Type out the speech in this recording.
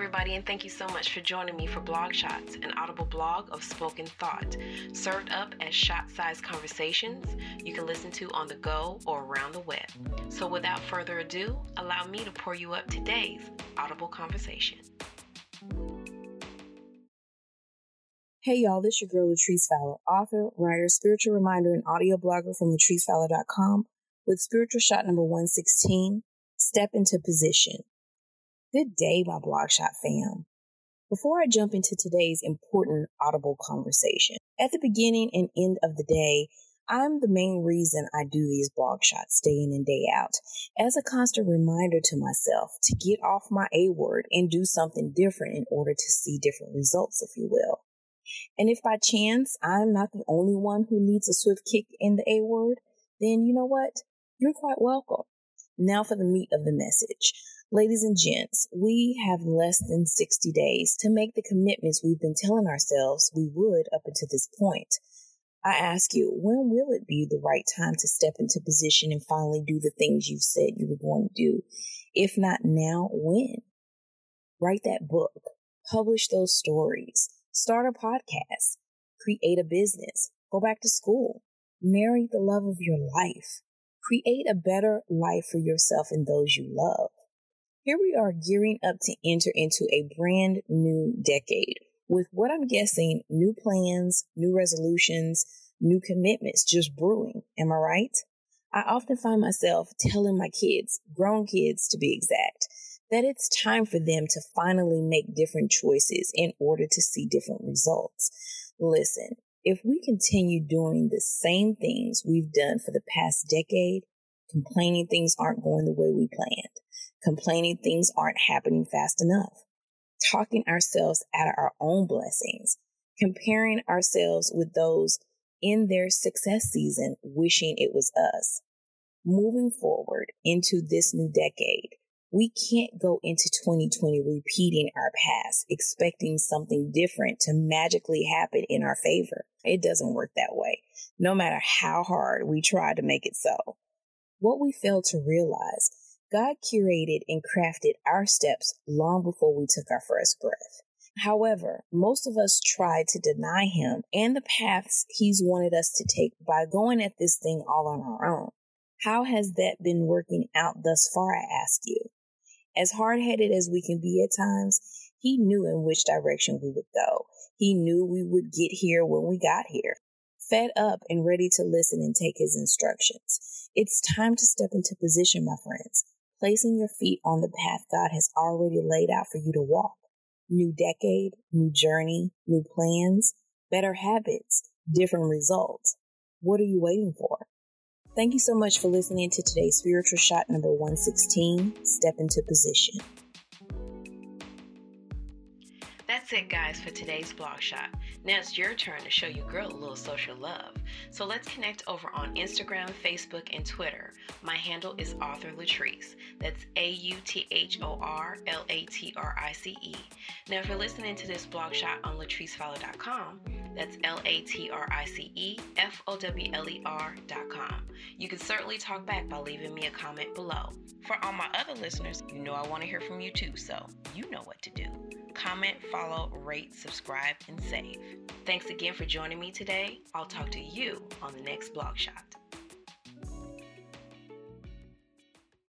everybody, and thank you so much for joining me for Blog Shots, an audible blog of spoken thought, served up as shot sized conversations you can listen to on the go or around the web. So, without further ado, allow me to pour you up today's audible conversation. Hey y'all, this your girl Latrice Fowler, author, writer, spiritual reminder, and audio blogger from LatriceFowler.com with spiritual shot number 116, Step into Position. Good day, my Blogshot fam. Before I jump into today's important audible conversation, at the beginning and end of the day, I'm the main reason I do these blog shots day in and day out as a constant reminder to myself to get off my A word and do something different in order to see different results, if you will. And if by chance I'm not the only one who needs a swift kick in the A word, then you know what? You're quite welcome. Now for the meat of the message. Ladies and gents, we have less than 60 days to make the commitments we've been telling ourselves we would up until this point. I ask you, when will it be the right time to step into position and finally do the things you've said you were going to do? If not now, when? Write that book, publish those stories, start a podcast, create a business, go back to school, marry the love of your life, create a better life for yourself and those you love. Here we are gearing up to enter into a brand new decade with what I'm guessing new plans, new resolutions, new commitments just brewing. Am I right? I often find myself telling my kids, grown kids to be exact, that it's time for them to finally make different choices in order to see different results. Listen, if we continue doing the same things we've done for the past decade, complaining things aren't going the way we planned, complaining things aren't happening fast enough, talking ourselves out of our own blessings, comparing ourselves with those in their success season, wishing it was us. Moving forward into this new decade, we can't go into 2020 repeating our past, expecting something different to magically happen in our favor. It doesn't work that way, no matter how hard we try to make it so. What we fail to realize God curated and crafted our steps long before we took our first breath. However, most of us try to deny him and the paths he's wanted us to take by going at this thing all on our own. How has that been working out thus far, I ask you? As hard headed as we can be at times, he knew in which direction we would go. He knew we would get here when we got here. Fed up and ready to listen and take his instructions. It's time to step into position, my friends placing your feet on the path God has already laid out for you to walk. New decade, new journey, new plans, better habits, different results. What are you waiting for? Thank you so much for listening to today's spiritual shot number 116 Step into Position. That's it, guys, for today's blog shot. Now it's your turn to show your girl a little social love. So let's connect over on Instagram, Facebook, and Twitter. My handle is Author Latrice. That's A U T H O R L A T R I C E. Now, if you're listening to this blog shot on latricefowler.com, that's L A T R I C E F O W L E R.com. You can certainly talk back by leaving me a comment below. For all my other listeners, you know I want to hear from you too, so you know what to do comment, follow, rate, subscribe, and save. Thanks again for joining me today. I'll talk to you on the next blog shot.